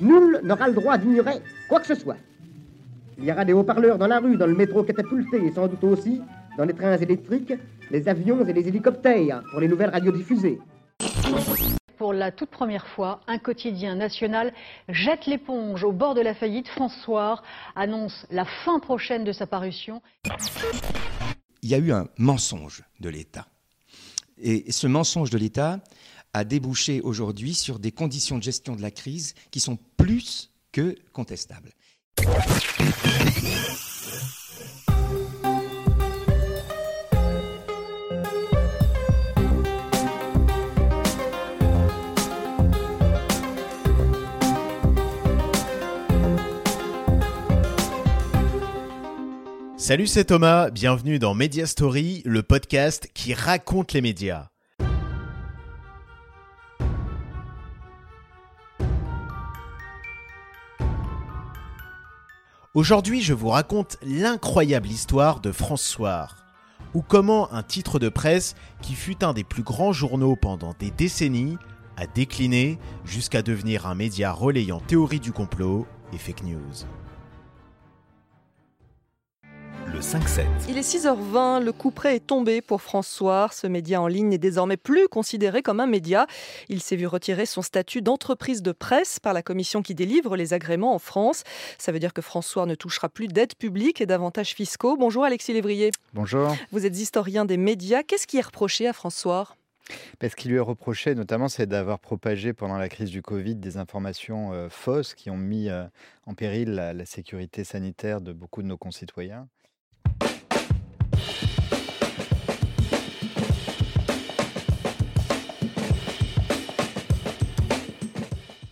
Nul n'aura le droit d'ignorer quoi que ce soit. Il y aura des haut-parleurs dans la rue, dans le métro catapulté et sans doute aussi dans les trains électriques, les avions et les hélicoptères pour les nouvelles radiodiffusées. Pour la toute première fois, un quotidien national jette l'éponge au bord de la faillite. François annonce la fin prochaine de sa parution. Il y a eu un mensonge de l'État. Et ce mensonge de l'État a débouché aujourd'hui sur des conditions de gestion de la crise qui sont plus que contestables. Salut, c'est Thomas, bienvenue dans Media Story, le podcast qui raconte les médias. Aujourd'hui, je vous raconte l'incroyable histoire de François, ou comment un titre de presse qui fut un des plus grands journaux pendant des décennies a décliné jusqu'à devenir un média relayant théorie du complot et fake news le 5-7. Il est 6h20, le coup près est tombé pour François. Ce média en ligne n'est désormais plus considéré comme un média. Il s'est vu retirer son statut d'entreprise de presse par la commission qui délivre les agréments en France. Ça veut dire que François ne touchera plus d'aide publique et d'avantages fiscaux. Bonjour Alexis Lévrier. Bonjour. Vous êtes historien des médias. Qu'est-ce qui est reproché à François? Ce qui lui est reproché, notamment, c'est d'avoir propagé pendant la crise du Covid des informations euh, fausses qui ont mis euh, en péril la, sécurité sanitaire de beaucoup de nos concitoyens.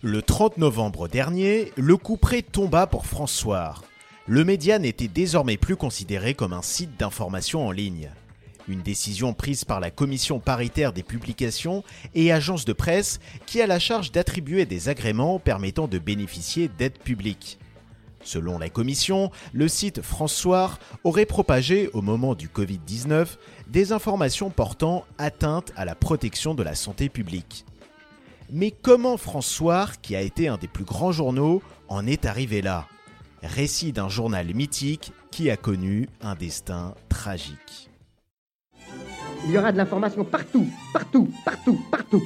Le 30 novembre dernier, le coup près tomba pour François. Le média n'était désormais plus considéré comme un site d'information en ligne. Une décision prise par la commission paritaire des publications et agences de presse qui a la charge d'attribuer des agréments permettant de bénéficier d'aides publiques. Selon la commission, le site François aurait propagé au moment du Covid-19 des informations portant atteinte à la protection de la santé publique. Mais comment François, qui a été un des plus grands journaux, en est arrivé là? Récit d'un journal mythique qui a connu un destin tragique. Il y aura de l'information partout, partout, partout, partout.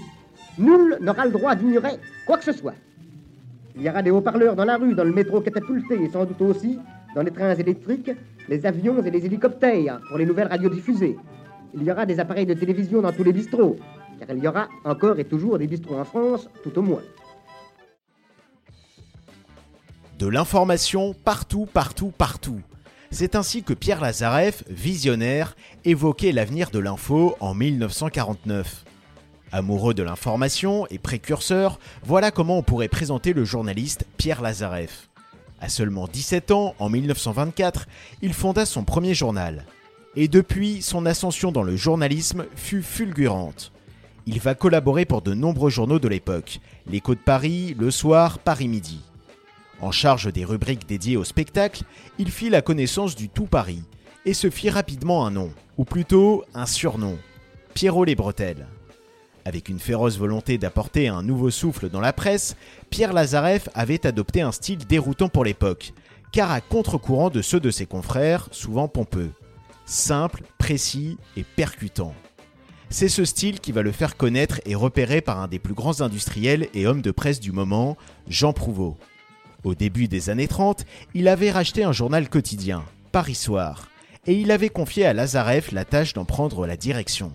Nul n'aura le droit d'ignorer quoi que ce soit. Il y aura des haut-parleurs dans la rue, dans le métro catapulté et sans doute aussi dans les trains électriques, les avions et les hélicoptères pour les nouvelles radiodiffusées. Il y aura des appareils de télévision dans tous les bistrots, car il y aura encore et toujours des bistrots en France, tout au moins. De l'information partout, partout, partout. C'est ainsi que Pierre Lazareff, visionnaire, évoquait l'avenir de l'info en 1949. Amoureux de l'information et précurseur, voilà comment on pourrait présenter le journaliste Pierre Lazareff. À seulement 17 ans, en 1924, il fonda son premier journal. Et depuis, son ascension dans le journalisme fut fulgurante. Il va collaborer pour de nombreux journaux de l'époque, L'Écho de Paris, Le Soir, Paris Midi. En charge des rubriques dédiées au spectacle, il fit la connaissance du tout Paris et se fit rapidement un nom, ou plutôt un surnom, Pierrot les Bretelles. Avec une féroce volonté d'apporter un nouveau souffle dans la presse, Pierre Lazareff avait adopté un style déroutant pour l'époque, car à contre-courant de ceux de ses confrères, souvent pompeux. Simple, précis et percutant. C'est ce style qui va le faire connaître et repérer par un des plus grands industriels et hommes de presse du moment, Jean Prouveau. Au début des années 30, il avait racheté un journal quotidien, Paris Soir, et il avait confié à Lazareff la tâche d'en prendre la direction.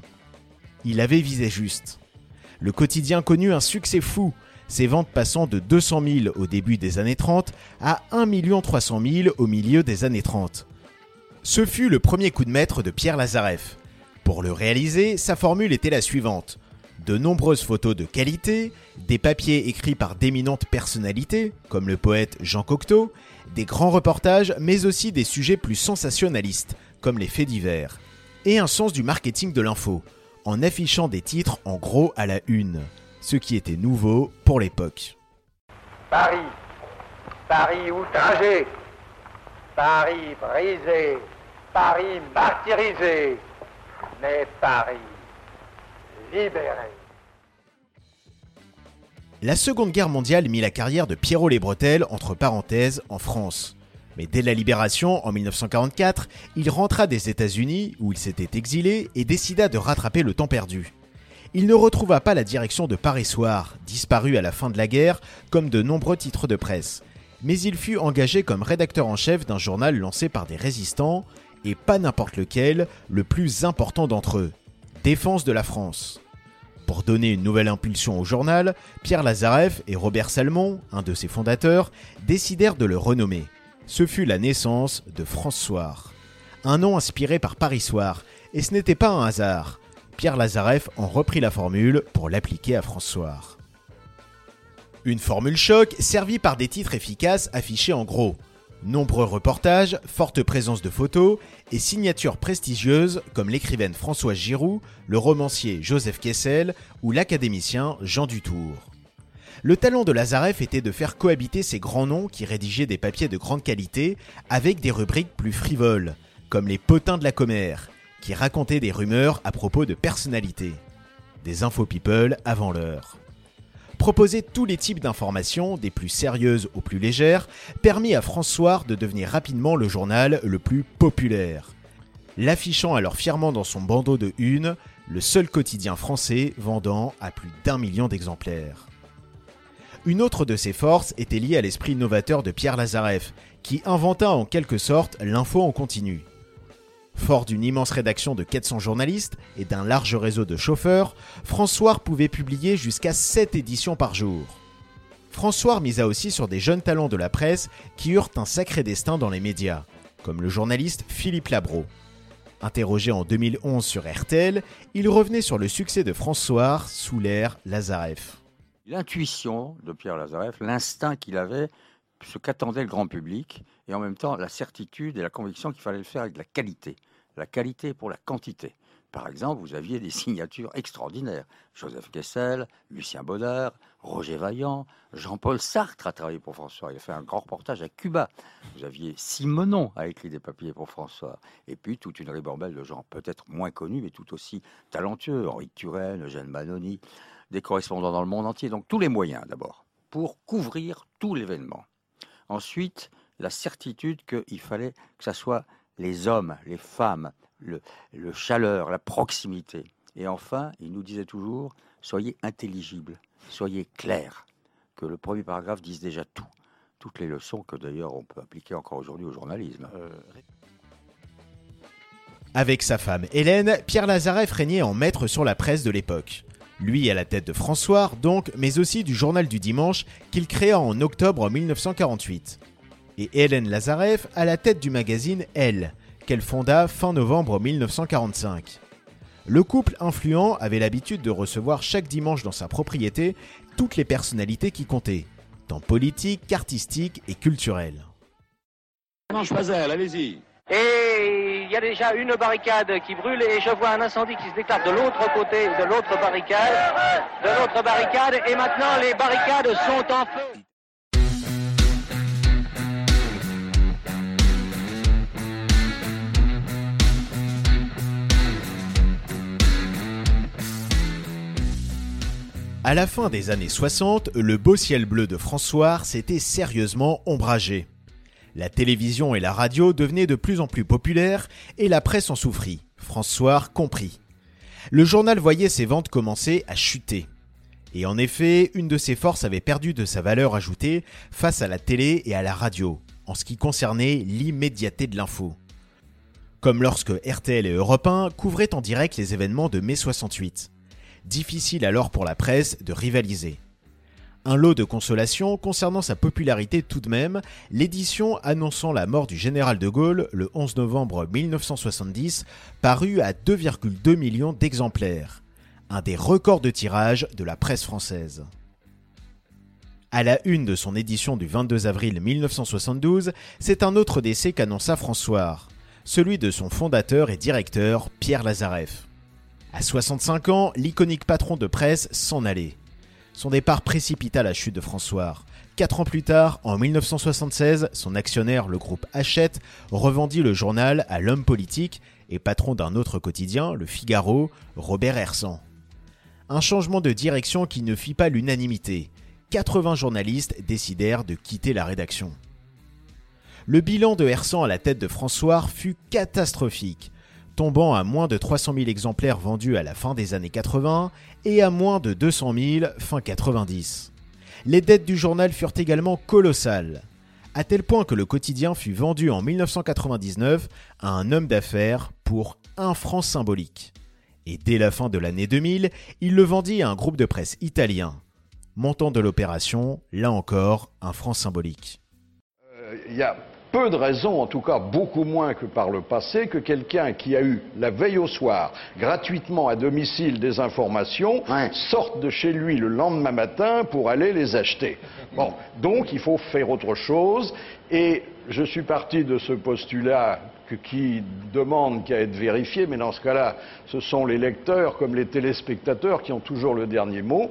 Il avait visé juste. Le quotidien connut un succès fou, ses ventes passant de 200 000 au début des années 30 à 1 300 000 au milieu des années 30. Ce fut le premier coup de maître de Pierre Lazareff. Pour le réaliser, sa formule était la suivante. De nombreuses photos de qualité, des papiers écrits par d'éminentes personnalités, comme le poète Jean Cocteau, des grands reportages, mais aussi des sujets plus sensationnalistes, comme les faits divers, et un sens du marketing de l'info, en affichant des titres en gros à la une, ce qui était nouveau pour l'époque. Paris, Paris outragé, Paris brisé, Paris martyrisé, mais Paris libéré. La Seconde Guerre mondiale mit la carrière de Pierrot les Bretelles entre parenthèses en France. Mais dès la libération, en 1944, il rentra des États-Unis, où il s'était exilé, et décida de rattraper le temps perdu. Il ne retrouva pas la direction de Paris Soir, disparu à la fin de la guerre, comme de nombreux titres de presse. Mais il fut engagé comme rédacteur en chef d'un journal lancé par des résistants, et pas n'importe lequel, le plus important d'entre eux, Défense de la France. Pour donner une nouvelle impulsion au journal, Pierre Lazareff et Robert Salmon, un de ses fondateurs, décidèrent de le renommer. Ce fut la naissance de François. Un nom inspiré par Paris Soir, et ce n'était pas un hasard. Pierre Lazareff en reprit la formule pour l'appliquer à François. Une formule choc servie par des titres efficaces affichés en gros. Nombreux reportages, forte présence de photos et signatures prestigieuses comme l'écrivaine Françoise Giroud, le romancier Joseph Kessel ou l'académicien Jean Dutour. Le talent de Lazareff était de faire cohabiter ces grands noms qui rédigeaient des papiers de grande qualité avec des rubriques plus frivoles, comme les potins de la commère, qui racontaient des rumeurs à propos de personnalités. Des info people avant l'heure. Proposer tous les types d'informations, des plus sérieuses aux plus légères, permit à François de devenir rapidement le journal le plus populaire. L'affichant alors fièrement dans son bandeau de une, le seul quotidien français vendant à plus d'un million d'exemplaires. Une autre de ses forces était liée à l'esprit novateur de Pierre Lazareff, qui inventa en quelque sorte l'info en continu. Fort d'une immense rédaction de 400 journalistes et d'un large réseau de chauffeurs, François pouvait publier jusqu'à 7 éditions par jour. François misa aussi sur des jeunes talents de la presse qui eurent un sacré destin dans les médias, comme le journaliste Philippe Labro. Interrogé en 2011 sur RTL, il revenait sur le succès de François sous l'ère Lazareff. L'intuition de Pierre Lazareff, l'instinct qu'il avait, ce qu'attendait le grand public, et en même temps la certitude et la conviction qu'il fallait le faire avec de la qualité. La qualité pour la quantité. Par exemple, vous aviez des signatures extraordinaires. Joseph Kessel, Lucien Baudard, Roger Vaillant, Jean-Paul Sartre a travaillé pour François. Il a fait un grand reportage à Cuba. Vous aviez Simonon a écrit des papiers pour François. Et puis toute une ribambelle de gens peut-être moins connus, mais tout aussi talentueux. Henri Turenne, Eugène Manoni des correspondants dans le monde entier. Donc tous les moyens d'abord pour couvrir tout l'événement. Ensuite, la certitude qu'il fallait que ce soit les hommes, les femmes, le, le, chaleur, la proximité. Et enfin, il nous disait toujours, soyez intelligibles, soyez clairs, que le premier paragraphe dise déjà tout. Toutes les leçons que d'ailleurs on peut appliquer encore aujourd'hui au journalisme. Euh, Avec sa femme Hélène, Pierre Lazareff régnait en maître sur la presse de l'époque. Lui à la tête de François, donc, mais aussi du journal du dimanche qu'il créa en octobre 1948. Et Hélène Lazareff à la tête du magazine Elle, qu'elle fonda fin novembre 1945. Le couple influent avait l'habitude de recevoir chaque dimanche dans sa propriété toutes les personnalités qui comptaient, tant politiques qu'artistiques et culturelles. allez-y. Et il y a déjà une barricade qui brûle et je vois un incendie qui se déclare de l'autre côté de l'autre barricade, de l'autre barricade et maintenant les barricades sont en feu. À la fin des années 60, le beau ciel bleu de François s'était sérieusement ombragé. La télévision et la radio devenaient de plus en plus populaires et la presse en souffrit, François compris. Le journal voyait ses ventes commencer à chuter. Et en effet, une de ses forces avait perdu de sa valeur ajoutée face à la télé et à la radio, en ce qui concernait l'immédiateté de l'info. Comme lorsque RTL et Europe 1 couvraient en direct les événements de mai 68. Difficile alors pour la presse de rivaliser. Un lot de consolation concernant sa popularité tout de même, l'édition annonçant la mort du général de Gaulle le 11 novembre 1970 parut à 2,2 millions d'exemplaires, un des records de tirage de la presse française. À la une de son édition du 22 avril 1972, c'est un autre décès qu'annonça François, celui de son fondateur et directeur Pierre Lazareff. À 65 ans, l'iconique patron de presse s'en allait. Son départ précipita la chute de François. Quatre ans plus tard, en 1976, son actionnaire, le groupe Hachette, revendit le journal à l'homme politique et patron d'un autre quotidien, le Figaro, Robert Hersan. Un changement de direction qui ne fit pas l'unanimité, 80 journalistes décidèrent de quitter la rédaction. Le bilan de Hersan à la tête de François fut catastrophique, tombant à moins de 300 000 exemplaires vendus à la fin des années 80 et à moins de 200 000 fin 90. Les dettes du journal furent également colossales, à tel point que le quotidien fut vendu en 1999 à un homme d'affaires pour un franc symbolique. Et dès la fin de l'année 2000, il le vendit à un groupe de presse italien. Montant de l'opération, là encore, un franc symbolique. Euh, il y a peu de raisons, en tout cas beaucoup moins que par le passé, que quelqu'un qui a eu la veille au soir, gratuitement à domicile des informations, sorte de chez lui le lendemain matin pour aller les acheter. Bon, donc il faut faire autre chose. Et je suis parti de ce postulat qui demande qu'à être vérifié, mais dans ce cas-là, ce sont les lecteurs comme les téléspectateurs qui ont toujours le dernier mot,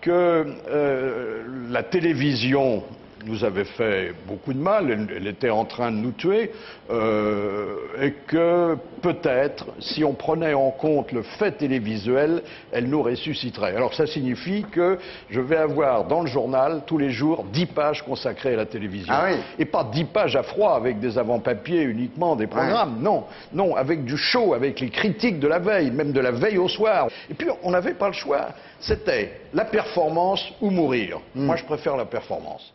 que euh, la télévision nous avait fait beaucoup de mal, elle, était en train de nous tuer, euh, et que peut-être, si on prenait en compte le fait télévisuel, elle nous ressusciterait. Alors ça signifie que je vais avoir dans le journal tous les jours 10 pages consacrées à la télévision. Ah et pas 10 pages à froid avec des avant-papiers uniquement, des programmes. Non, non, avec du show, avec les critiques de la veille, même de la veille au soir. Et puis on n'avait pas le choix. C'était la performance ou mourir. Hmm. Moi je préfère la performance.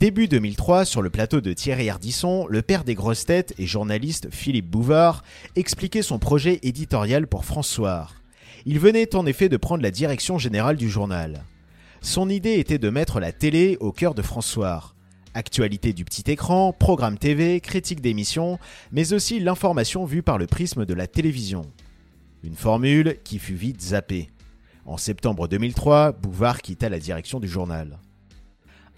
Début 2003, sur le plateau de Thierry Ardisson, le père des grosses têtes et journaliste Philippe Bouvard expliquait son projet éditorial pour François. Il venait en effet de prendre la direction générale du journal. Son idée était de mettre la télé au cœur de François. Actualité du petit écran, programme TV, critique d'émissions, mais aussi l'information vue par le prisme de la télévision. Une formule qui fut vite zappée. En septembre 2003, Bouvard quitta la direction du journal.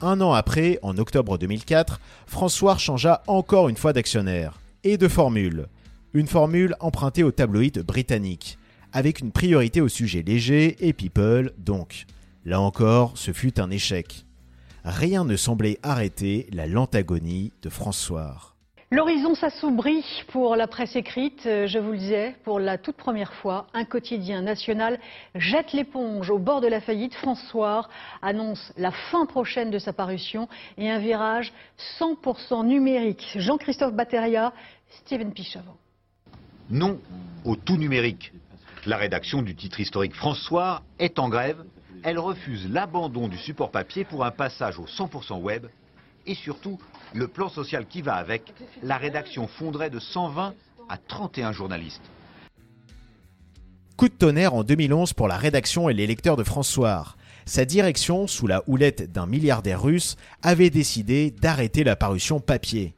Un an après, en octobre 2004, François changea encore une fois d'actionnaire et de formule. Une formule empruntée au tabloïd britannique, avec une priorité au sujet léger et people donc. Là encore, ce fut un échec. Rien ne semblait arrêter la lente agonie de François. L'horizon s'assombrit pour la presse écrite. Euh, je vous le disais, pour la toute première fois, un quotidien national jette l'éponge au bord de la faillite. François annonce la fin prochaine de sa parution et un virage 100% numérique. Jean-Christophe Batteria, Steven Pichavant. Non au tout numérique. La rédaction du titre historique François est en grève. Elle refuse l'abandon du support papier pour un passage au 100% web et surtout le plan social qui va avec, la rédaction fondrait de 120 à 31 journalistes. Coup de tonnerre en 2011 pour la rédaction et les lecteurs de François. Sa direction, sous la houlette d'un milliardaire russe, avait décidé d'arrêter la parution papier.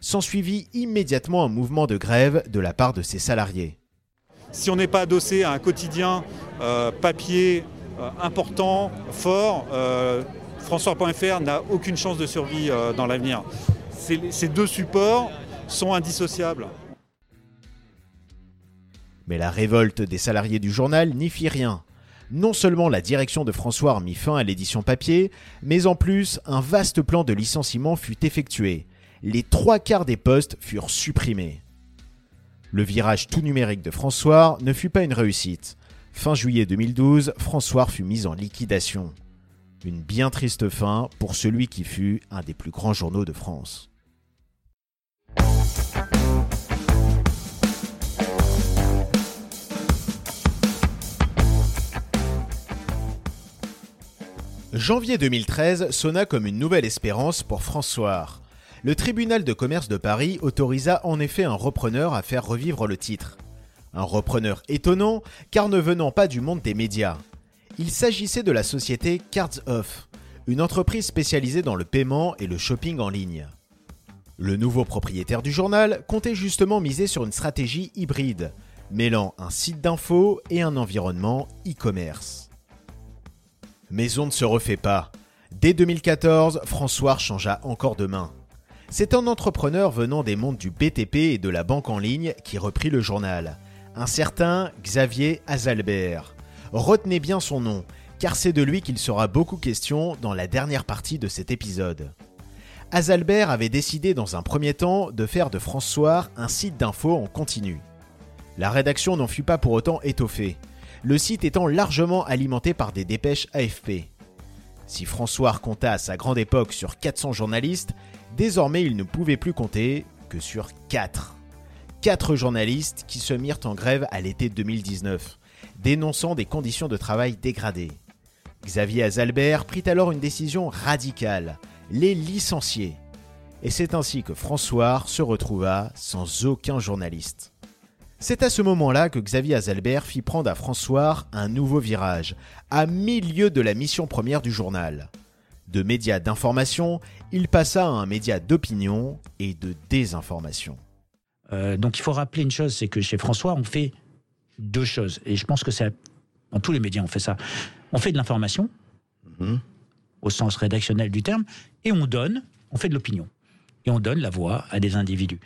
S'ensuivit immédiatement un mouvement de grève de la part de ses salariés. Si on n'est pas adossé à un quotidien euh, papier euh, important, fort, euh, François.fr n'a aucune chance de survie euh, dans l'avenir. Ces deux supports sont indissociables. Mais la révolte des salariés du journal n'y fit rien. Non seulement la direction de François mit fin à l'édition papier, mais en plus un vaste plan de licenciement fut effectué. Les trois quarts des postes furent supprimés. Le virage tout numérique de François ne fut pas une réussite. Fin juillet 2012, François fut mis en liquidation. Une bien triste fin pour celui qui fut un des plus grands journaux de France. Janvier 2013 sonna comme une nouvelle espérance pour François. Le tribunal de commerce de Paris autorisa en effet un repreneur à faire revivre le titre. Un repreneur étonnant car ne venant pas du monde des médias. Il s'agissait de la société Cards Off, une entreprise spécialisée dans le paiement et le shopping en ligne. Le nouveau propriétaire du journal comptait justement miser sur une stratégie hybride, mêlant un site d'info et un environnement e-commerce. Mais on ne se refait pas. Dès 2014, François changea encore de main. C'est un entrepreneur venant des mondes du BTP et de la banque en ligne qui reprit le journal, un certain Xavier Azalbert. Retenez bien son nom, car c'est de lui qu'il sera beaucoup question dans la dernière partie de cet épisode. Azalbert avait décidé dans un premier temps de faire de François un site d'info en continu. La rédaction n'en fut pas pour autant étoffée. le site étant largement alimenté par des dépêches AFP. Si François compta à sa grande époque sur 400 journalistes, désormais il ne pouvait plus compter que sur 4. 4 journalistes qui se mirent en grève à l'été 2019, dénonçant des conditions de travail dégradées. Xavier Azalbert prit alors une décision radicale, les licencier. Et c'est ainsi que François se retrouva sans aucun journaliste. C'est à ce moment-là que Xavier Azalbert fit prendre à François un nouveau virage, à milieu de la mission première du journal. De média d'information, il passa à un média d'opinion et de désinformation. Euh, donc il faut rappeler une chose, c'est que chez François, on fait deux choses. Et je pense que c'est dans tous les médias, on fait ça. On fait de l'information, mhm. au sens rédactionnel du terme, et on donne, on fait de l'opinion. Et on donne la voix à des individus.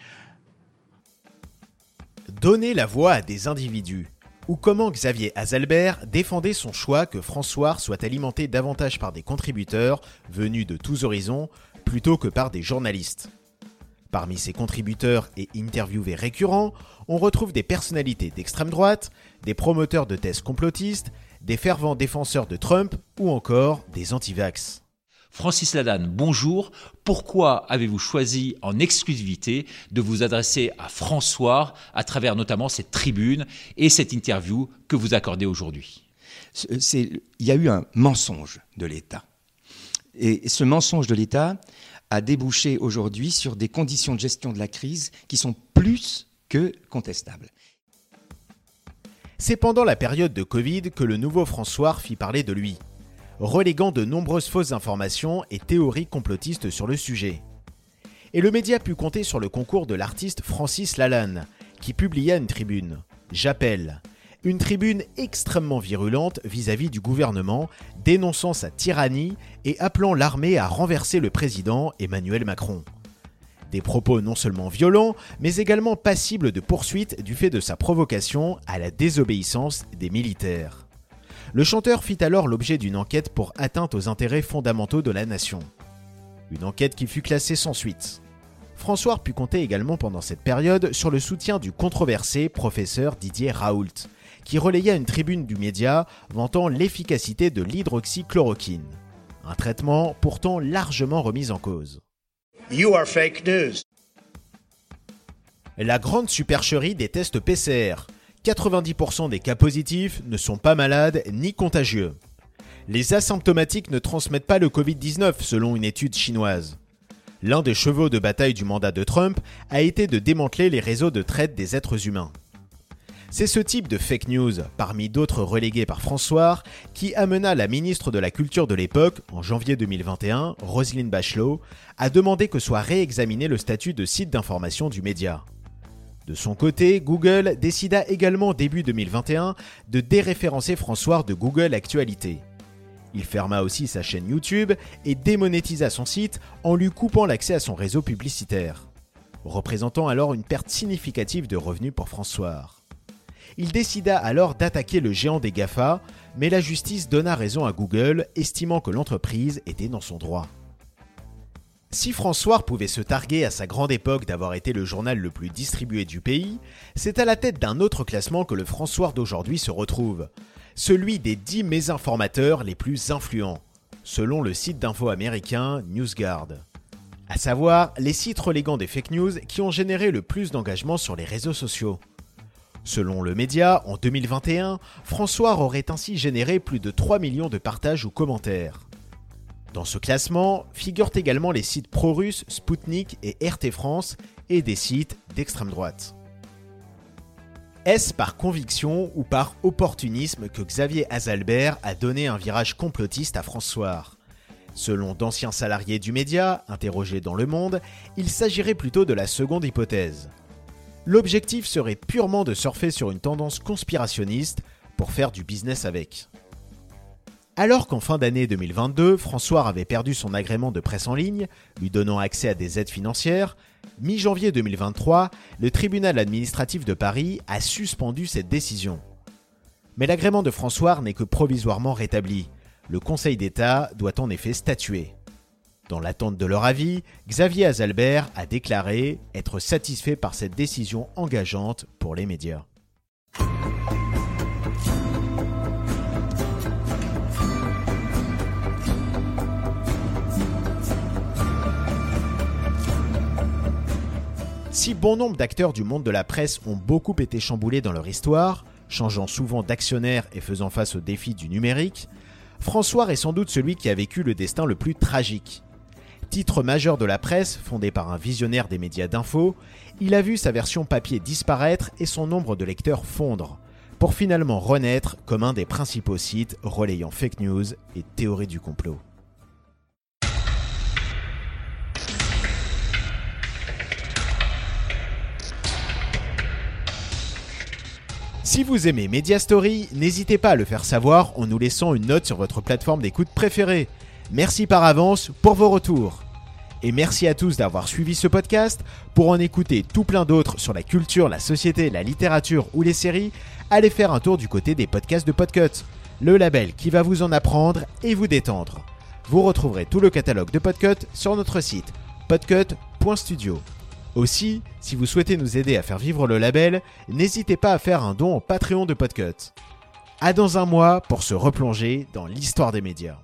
Donner la voix à des individus. Ou comment Xavier Azalbert défendait son choix que François soit alimenté davantage par des contributeurs venus de tous horizons plutôt que par des journalistes. Parmi ses contributeurs et interviewés récurrents, on retrouve des personnalités d'extrême droite, des promoteurs de thèses complotistes, des fervents défenseurs de Trump ou encore des antivax. Francis Ladanne, bonjour. Pourquoi avez-vous choisi en exclusivité de vous adresser à François à travers notamment cette tribune et cette interview que vous accordez aujourd'hui? Il y a eu un mensonge de l'État. Et ce mensonge de l'État, a débouché aujourd'hui sur des conditions de gestion de la crise qui sont plus que contestables. C'est pendant la période de Covid que le nouveau François fit parler de lui, reléguant de nombreuses fausses informations et théories complotistes sur le sujet. Et le média put compter sur le concours de l'artiste Francis Lalanne, qui publia une tribune, J'appelle, une tribune extrêmement virulente vis-à-vis du gouvernement, dénonçant sa tyrannie et appelant l'armée à renverser le président Emmanuel Macron. Des propos non seulement violents, mais également passibles de poursuites du fait de sa provocation à la désobéissance des militaires. Le chanteur fit alors l'objet d'une enquête pour atteinte aux intérêts fondamentaux de la nation. Une enquête qui fut classée sans suite. François put compter également pendant cette période sur le soutien du controversé professeur Didier Raoult, qui relaya une tribune du média vantant l'efficacité de l'hydroxychloroquine, un traitement pourtant largement remis en cause. You are fake news. La grande supercherie des tests PCR. 90% des cas positifs ne sont pas malades ni contagieux. Les asymptomatiques ne transmettent pas le Covid-19 selon une étude chinoise. L'un des chevaux de bataille du mandat de Trump a été de démanteler les réseaux de traite des êtres humains. C'est ce type de fake news, parmi d'autres relégués par François, qui amena la ministre de la Culture de l'époque, en janvier 2021, Roselyne Bachelot, à demander que soit réexaminé le statut de site d'information du média. De son côté, Google décida également début 2021 de déréférencer François de Google Actualité. Il ferma aussi sa chaîne YouTube et démonétisa son site en lui coupant l'accès à son réseau publicitaire, représentant alors une perte significative de revenus pour François. Il décida alors d'attaquer le géant des GAFA, mais la justice donna raison à Google, estimant que l'entreprise était dans son droit. Si François pouvait se targuer à sa grande époque d'avoir été le journal le plus distribué du pays, c'est à la tête d'un autre classement que le François d'aujourd'hui se retrouve, celui des 10 mésinformateurs les plus influents, selon le site d'info américain NewsGuard. À savoir, les sites reléguant des fake news qui ont généré le plus d'engagement sur les réseaux sociaux. Selon le média, en 2021, François aurait ainsi généré plus de 3 millions de partages ou commentaires. Dans ce classement figurent également les sites pro-russes Sputnik et RT France et des sites d'extrême droite. Est-ce par conviction ou par opportunisme que Xavier Azalbert a donné un virage complotiste à François? Selon d'anciens salariés du média, interrogés dans Le Monde, il s'agirait plutôt de la seconde hypothèse. L'objectif serait purement de surfer sur une tendance conspirationniste pour faire du business avec. Alors qu'en fin d'année 2022, François avait perdu son agrément de presse en ligne, lui donnant accès à des aides financières, mi-janvier 2023, le tribunal administratif de Paris a suspendu cette décision. Mais l'agrément de François n'est que provisoirement rétabli. Le Conseil d'État doit en effet statuer. Dans l'attente de leur avis, Xavier Azalbert a déclaré être satisfait par cette décision engageante pour les médias. Si bon nombre d'acteurs du monde de la presse ont beaucoup été chamboulés dans leur histoire, changeant souvent d'actionnaire et faisant face aux défis du numérique, François est sans doute celui qui a vécu le destin le plus tragique. Titre majeur de la presse, fondé par un visionnaire des médias d'info, il a vu sa version papier disparaître et son nombre de lecteurs fondre, pour finalement renaître comme un des principaux sites relayant fake news et théories du complot. Si vous aimez Media Story, n'hésitez pas à le faire savoir en nous laissant une note sur votre plateforme d'écoute préférée. Merci par avance pour vos retours. Et merci à tous d'avoir suivi ce podcast. Pour en écouter tout plein d'autres sur la culture, la société, la littérature ou les séries, allez faire un tour du côté des podcasts de Podcut, le label qui va vous en apprendre et vous détendre. Vous retrouverez tout le catalogue de Podcut sur notre site podcut.studio. Aussi, si vous souhaitez nous aider à faire vivre le label, n'hésitez pas à faire un don au Patreon de Podcut. À dans un mois pour se replonger dans l'histoire des médias.